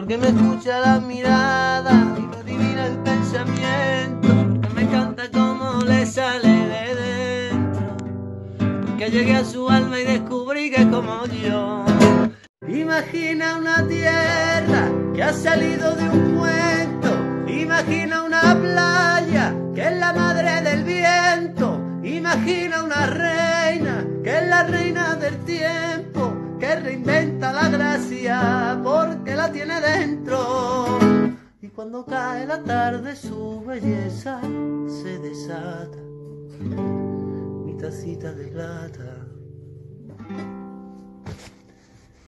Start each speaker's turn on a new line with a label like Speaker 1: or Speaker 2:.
Speaker 1: porque me escucha la mirada y me adivina el pensamiento, porque me canta como le sale de dentro, porque llegué a su alma y descubrí que como yo. Imagina una tierra que ha salido de un cuento, imagina una playa que es la madre del viento, imagina una reina que es la reina del tiempo que reinventa la gracia tiene dentro. Y cuando cae la tarde su belleza se desata. Mi tacita de plata